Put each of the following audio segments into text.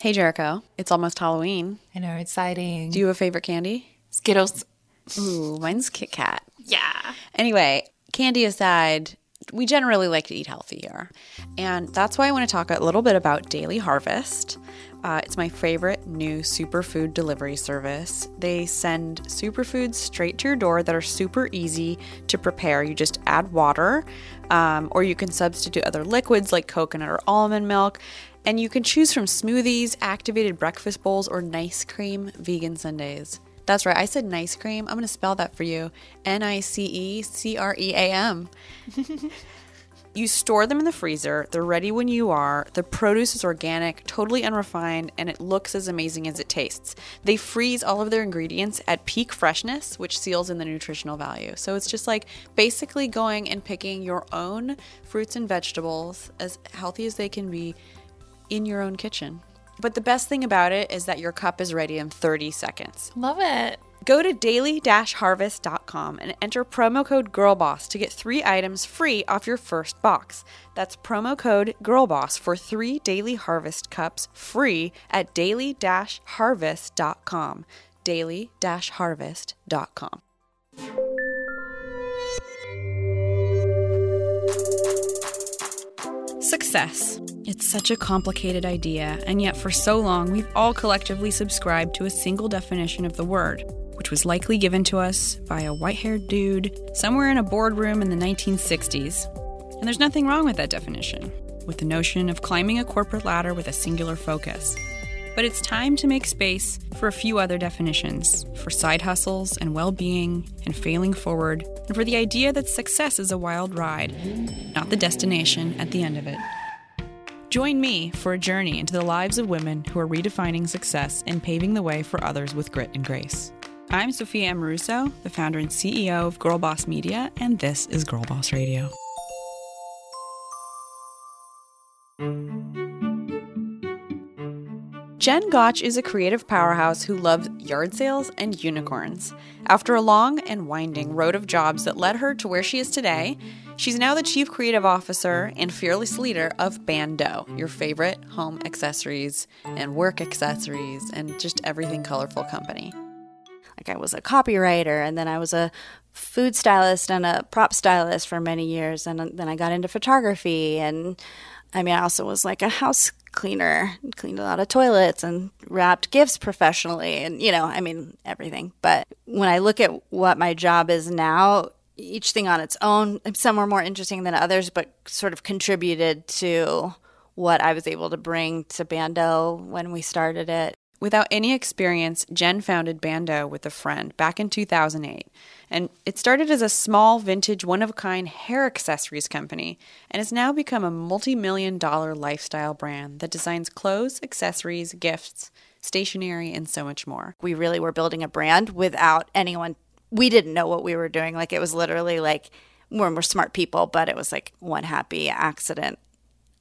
Hey, Jerico. It's almost Halloween. I know, exciting. Do you have a favorite candy? Skittles. Ooh, mine's Kit Kat. Yeah. Anyway, candy aside, we generally like to eat healthy here. And that's why I want to talk a little bit about Daily Harvest. Uh, it's my favorite new superfood delivery service. They send superfoods straight to your door that are super easy to prepare. You just add water, um, or you can substitute other liquids like coconut or almond milk. And you can choose from smoothies, activated breakfast bowls, or nice cream vegan sundaes. That's right, I said nice cream. I'm going to spell that for you N I C E C R E A M. You store them in the freezer. They're ready when you are. The produce is organic, totally unrefined, and it looks as amazing as it tastes. They freeze all of their ingredients at peak freshness, which seals in the nutritional value. So it's just like basically going and picking your own fruits and vegetables as healthy as they can be in your own kitchen. But the best thing about it is that your cup is ready in 30 seconds. Love it. Go to daily-harvest.com and enter promo code GIRLBOSS to get three items free off your first box. That's promo code GIRLBOSS for three Daily Harvest cups free at daily-harvest.com. daily-harvest.com. Success. It's such a complicated idea, and yet for so long we've all collectively subscribed to a single definition of the word, which was likely given to us by a white haired dude somewhere in a boardroom in the 1960s. And there's nothing wrong with that definition, with the notion of climbing a corporate ladder with a singular focus. But it's time to make space for a few other definitions for side hustles and well being and failing forward, and for the idea that success is a wild ride, not the destination at the end of it. Join me for a journey into the lives of women who are redefining success and paving the way for others with grit and grace. I'm Sophia Amoruso, the founder and CEO of Girl Boss Media, and this is Girl Boss Radio. Jen Gotch is a creative powerhouse who loves yard sales and unicorns. After a long and winding road of jobs that led her to where she is today, she's now the chief creative officer mm. and fearless leader of Bando, your favorite home accessories and work accessories and just everything colorful company. Like I was a copywriter and then I was a food stylist and a prop stylist for many years and then I got into photography and I mean I also was like a house cleaner, cleaned a lot of toilets and wrapped gifts professionally and you know, I mean everything. But when I look at what my job is now, each thing on its own, some were more interesting than others, but sort of contributed to what I was able to bring to Bando when we started it. Without any experience, Jen founded Bando with a friend back in 2008. And it started as a small, vintage, one of a kind hair accessories company and has now become a multi million dollar lifestyle brand that designs clothes, accessories, gifts, stationery, and so much more. We really were building a brand without anyone, we didn't know what we were doing. Like it was literally like, we're, we're smart people, but it was like one happy accident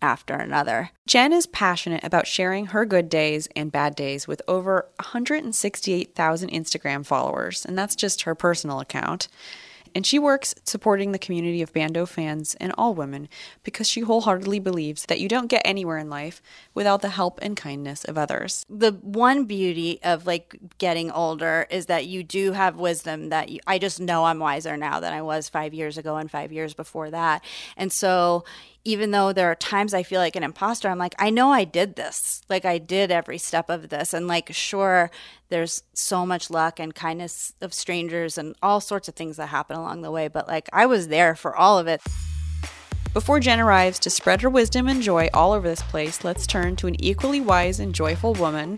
after another. Jen is passionate about sharing her good days and bad days with over 168,000 Instagram followers, and that's just her personal account. And she works supporting the community of Bando fans and all women because she wholeheartedly believes that you don't get anywhere in life without the help and kindness of others. The one beauty of like getting older is that you do have wisdom that you, I just know I'm wiser now than I was 5 years ago and 5 years before that. And so even though there are times I feel like an imposter, I'm like, I know I did this. Like, I did every step of this. And, like, sure, there's so much luck and kindness of strangers and all sorts of things that happen along the way. But, like, I was there for all of it. Before Jen arrives to spread her wisdom and joy all over this place, let's turn to an equally wise and joyful woman,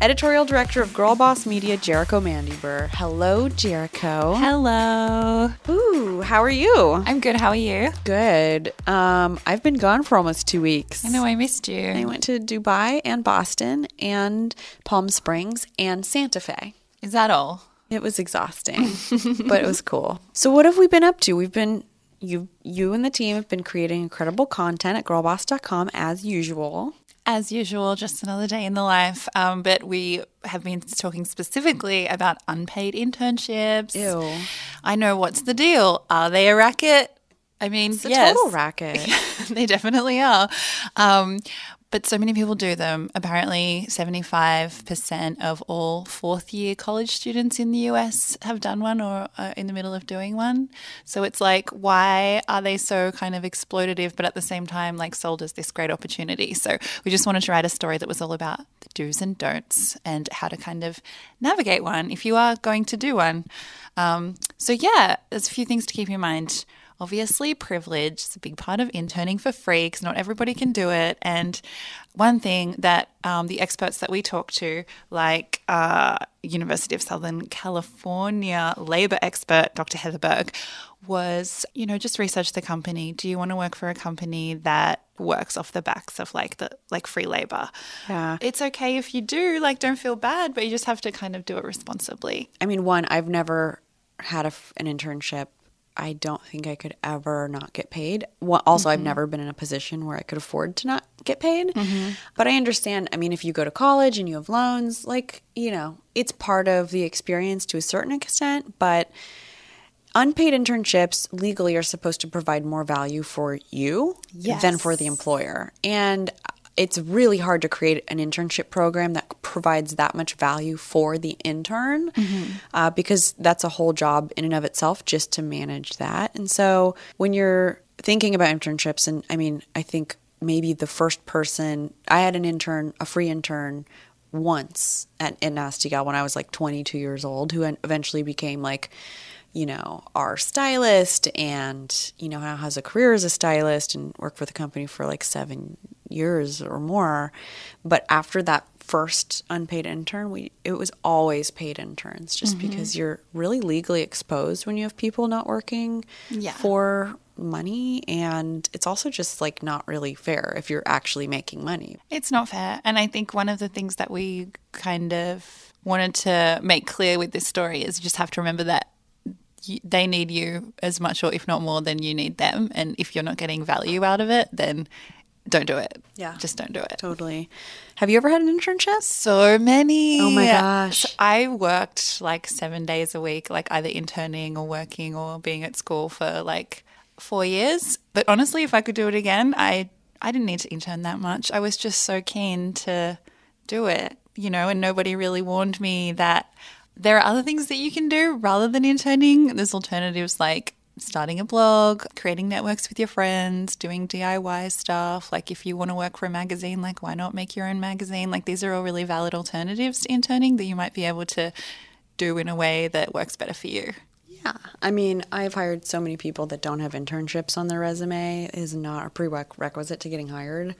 editorial director of Girl Boss Media, Jerico Mandybur. Hello, Jerico. Hello. Ooh, how are you? I'm good. How are you? Good. Um, I've been gone for almost two weeks. I know I missed you. I went to Dubai and Boston and Palm Springs and Santa Fe. Is that all? It was exhausting, but it was cool. So, what have we been up to? We've been you you and the team have been creating incredible content at girlboss.com as usual. As usual, just another day in the life. Um, but we have been talking specifically about unpaid internships. Ew. I know what's the deal. Are they a racket? I mean, It's a yes. total racket. they definitely are. Um, But so many people do them. Apparently, 75% of all fourth year college students in the US have done one or are in the middle of doing one. So it's like, why are they so kind of exploitative, but at the same time, like sold as this great opportunity? So we just wanted to write a story that was all about the do's and don'ts and how to kind of navigate one if you are going to do one. Um, so, yeah, there's a few things to keep in mind obviously privilege. Is a big part of interning for free because not everybody can do it. And one thing that um, the experts that we talk to like uh, university of southern california labor expert dr heather berg was you know just research the company. Do you want to work for a company that works off the backs of like the like free labor? Yeah. it's okay if you do. Like don't feel bad but you just have to kind of do it responsibly. I mean, one, I've never had a an internship. I don't think I could ever not get paid. Well, also, I've mm-hmm. never been in a position where I could afford to not get paid. Mm-hmm. But I understand. I mean, if you go to college and you have loans, like, you know, it's part of the experience to a certain extent. But unpaid internships legally are supposed to provide more value for you than for the employer. And it's really hard to create an internship program that provides that much value for the intern uh, because that's a whole job in and of itself just to manage that. And so when you're thinking about internships, and I mean, I think maybe the first person, I had an intern, a free intern once at in Nasty Gal when I was like 22 years old, who eventually became like, you know, our stylist and, you know, now has a career as a stylist and worked for the company for like seven years or more. But after that first unpaid intern, we it was always paid interns just mm-hmm. because you're really legally exposed when you have people not working Yeah. for money and it's also just like not really fair if you're actually making money. It's not fair. And I think one of the things that we kind of wanted to make clear with this story is you just have to remember that you, they need you as much or if not more than you need them. And if you're not getting value out of it, then don't do it. Yeah. Just don't do it. Totally. Have you ever had an internship? So many. Oh my gosh. So I worked like seven days a week, like either interning or working or being at school for like four years. But honestly, if I could do it again, I I didn't need to intern that much. I was just so keen to do it, you know, and nobody really warned me that there are other things that you can do rather than interning. There's alternatives like starting a blog, creating networks with your friends, doing DIY stuff. Like if you want to work for a magazine, like why not make your own magazine? Like these are all really valid alternatives to interning that you might be able to do in a way that works better for you. Yeah. I mean, I've hired so many people that don't have internships on their resume It is not a prerequisite to getting hired.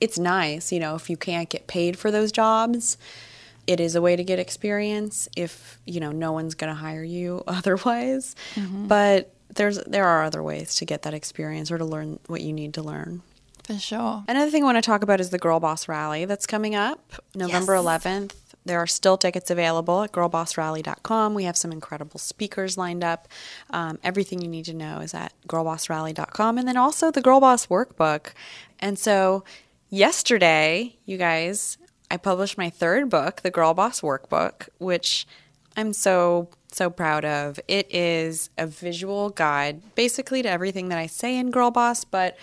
It's nice, you know, if you can't get paid for those jobs, it is a way to get experience if, you know, no one's going to hire you otherwise. But there's there are other ways to get that experience or to learn what you need to learn. For sure. Another thing I want to talk about is the Girl Boss Rally that's coming up November 11th. There are still tickets available at girlbossrally.com. We have some incredible speakers lined up. Um, everything you need to know is at girlbossrally.com. And then also the Girl Boss Workbook. And so yesterday, you guys, I published my third book, the Girl Boss Workbook, which I'm so, so proud of. It is a visual guide basically to everything that I say in Girl Boss, but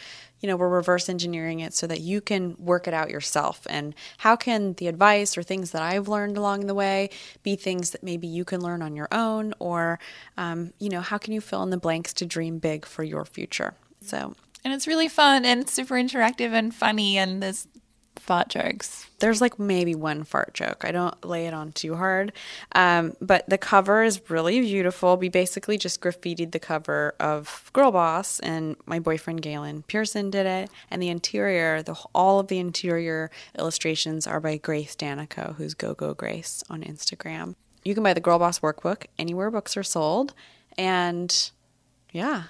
you know, we're reverse engineering it so that you can work it out yourself. And how can the advice or things that I've learned along the way be things that maybe you can learn on your own? Or, um, you know, how can you fill in the blanks to dream big for your future? So And it's really fun and super interactive and funny and there's fart jokes. there's like maybe one fart joke. I don't lay it on too hard. Um, but the cover is really beautiful. We basically just graffitied the cover of Girl Boss, and my boyfriend Galen Pearson did it. And the interior, the all of the interior illustrations are by Grace Danico, who's Go Go Grace on Instagram. You can buy the Girl Boss workbook anywhere books are sold. And yeah,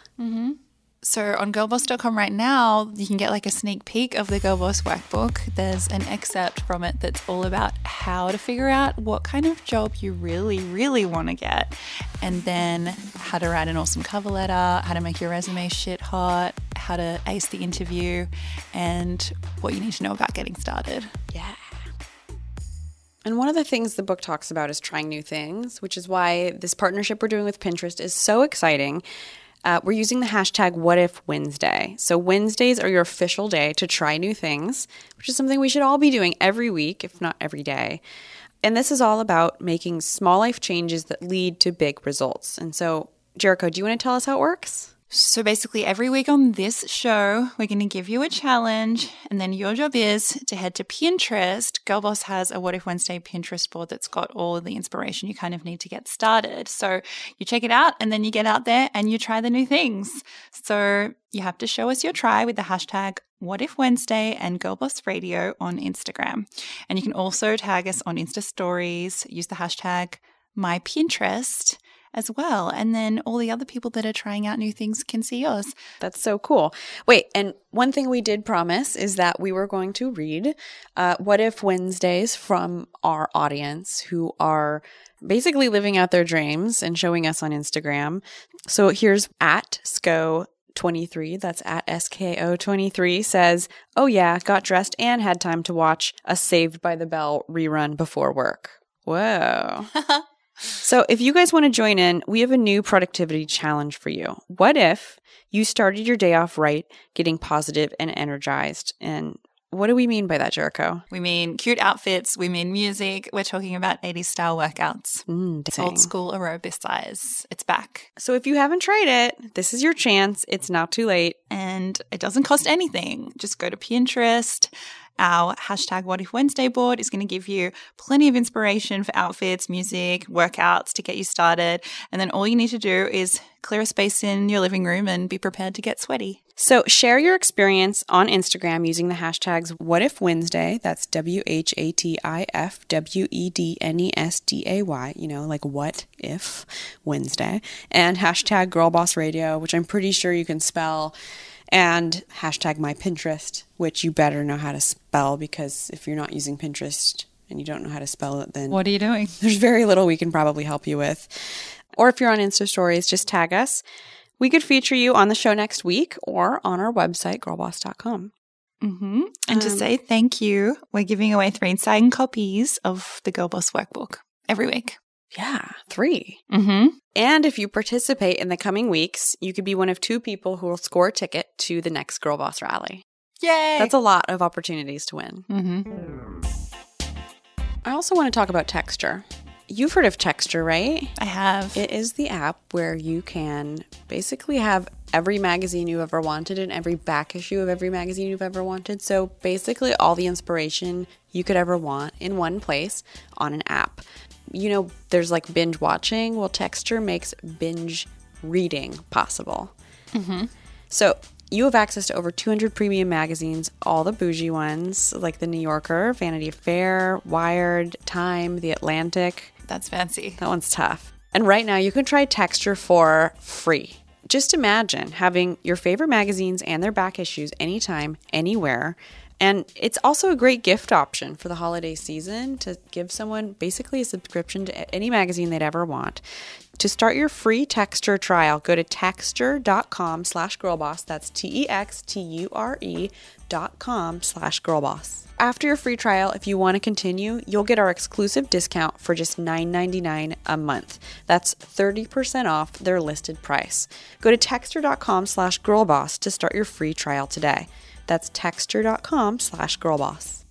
So on girlboss.com right now, you can get like a sneak peek of the Girlboss workbook. There's an excerpt from it that's all about how to figure out what kind of job you really, really want to get. And then how to write an awesome cover letter, how to make your resume shit hot, how to ace the interview, and what you need to know about getting started. Yeah. And one of the things the book talks about is trying new things, which is why this partnership we're doing with Pinterest is so exciting. Uh, we're using the hashtag What If Wednesday. So, Wednesdays are your official day to try new things, which is something we should all be doing every week, if not every day. And this is all about making small life changes that lead to big results. And so, Jerico, do you want to tell us how it works? So basically, every week on this show, we're going to give you a challenge, and then your job is to head to Pinterest. Girlboss has a What If Wednesday Pinterest board that's got all the inspiration you kind of need to get started. So you check it out, and then you get out there and you try the new things. So you have to show us your try with the hashtag What If Wednesday and Girlboss Radio on Instagram. And you can also tag us on Insta Stories, use the hashtag My Pinterest as well. And then all the other people that are trying out new things can see yours. That's so cool. Wait, and one thing we did promise is that we were going to read uh, What If Wednesdays from our audience who are basically living out their dreams and showing us on Instagram. So here's at SCO 23, that's at SKO 23, says, Oh, yeah, got dressed and had time to watch a Saved by the Bell rerun before work. Whoa. So, if you guys want to join in, we have a new productivity challenge for you. What if you started your day off right, getting positive and energized? And what do we mean by that, Jerico? We mean cute outfits, we mean music. We're talking about 80s style workouts. Mm, It's old school aerobicize. It's back. So, if you haven't tried it, this is your chance. It's not too late. And it doesn't cost anything. Just go to Pinterest. Our hashtag What If Wednesday board is going to give you plenty of inspiration for outfits, music, workouts to get you started. And then all you need to do is clear a space in your living room and be prepared to get sweaty. So, share your experience on Instagram using the hashtags What If Wednesday. That's W H A T I F W E D N E S D A Y. You know, like What If Wednesday. And hashtag Girlboss Radio, which I'm pretty sure you can spell. And hashtag My Pinterest, which you better know how to spell because if you're not using Pinterest and you don't know how to spell it, then What are you doing? there's very little we can probably help you with. Or if you're on Insta Stories, just tag us. We could feature you on the show next week or on our website, girlboss.com. Mm-hmm. And to Um, say thank you, we're giving away three signed copies of the Girl Boss Workbook every week. Yeah, three. Mm-hmm. And if you participate in the coming weeks, you could be one of two people who will score a ticket to the next Girl Boss rally. Yay! That's a lot of opportunities to win. mm-hmm. I also want to talk about Texture. You've heard of Texture, right? I have. It is the app where you can basically have every magazine you've ever wanted and every back issue of every magazine you've ever wanted. So basically, all the inspiration you could ever want in one place on an app. You know, there's like binge watching. Well, Texture makes binge reading possible. Mm-hmm. So you have access to over 200 premium magazines, all the bougie ones like the New Yorker, Vanity Fair, Wired, Time, The Atlantic. That's fancy. That one's tough. And right now, you can try Texture for free. Just imagine having your favorite magazines and their back issues anytime, anywhere. And it's also a great gift option for the holiday season to give someone basically a subscription to any magazine they'd ever want. To start your free Texture trial, go to texture.com slash girlboss. That's T-E-X-T-U-R-E dot com slash girlboss. After your free trial, if you want to continue, you'll get our exclusive discount for just $9.99 a month. That's 30% off their listed price. Go to texture.com slash girlboss to start your free trial today. That's texture.com slash girlboss.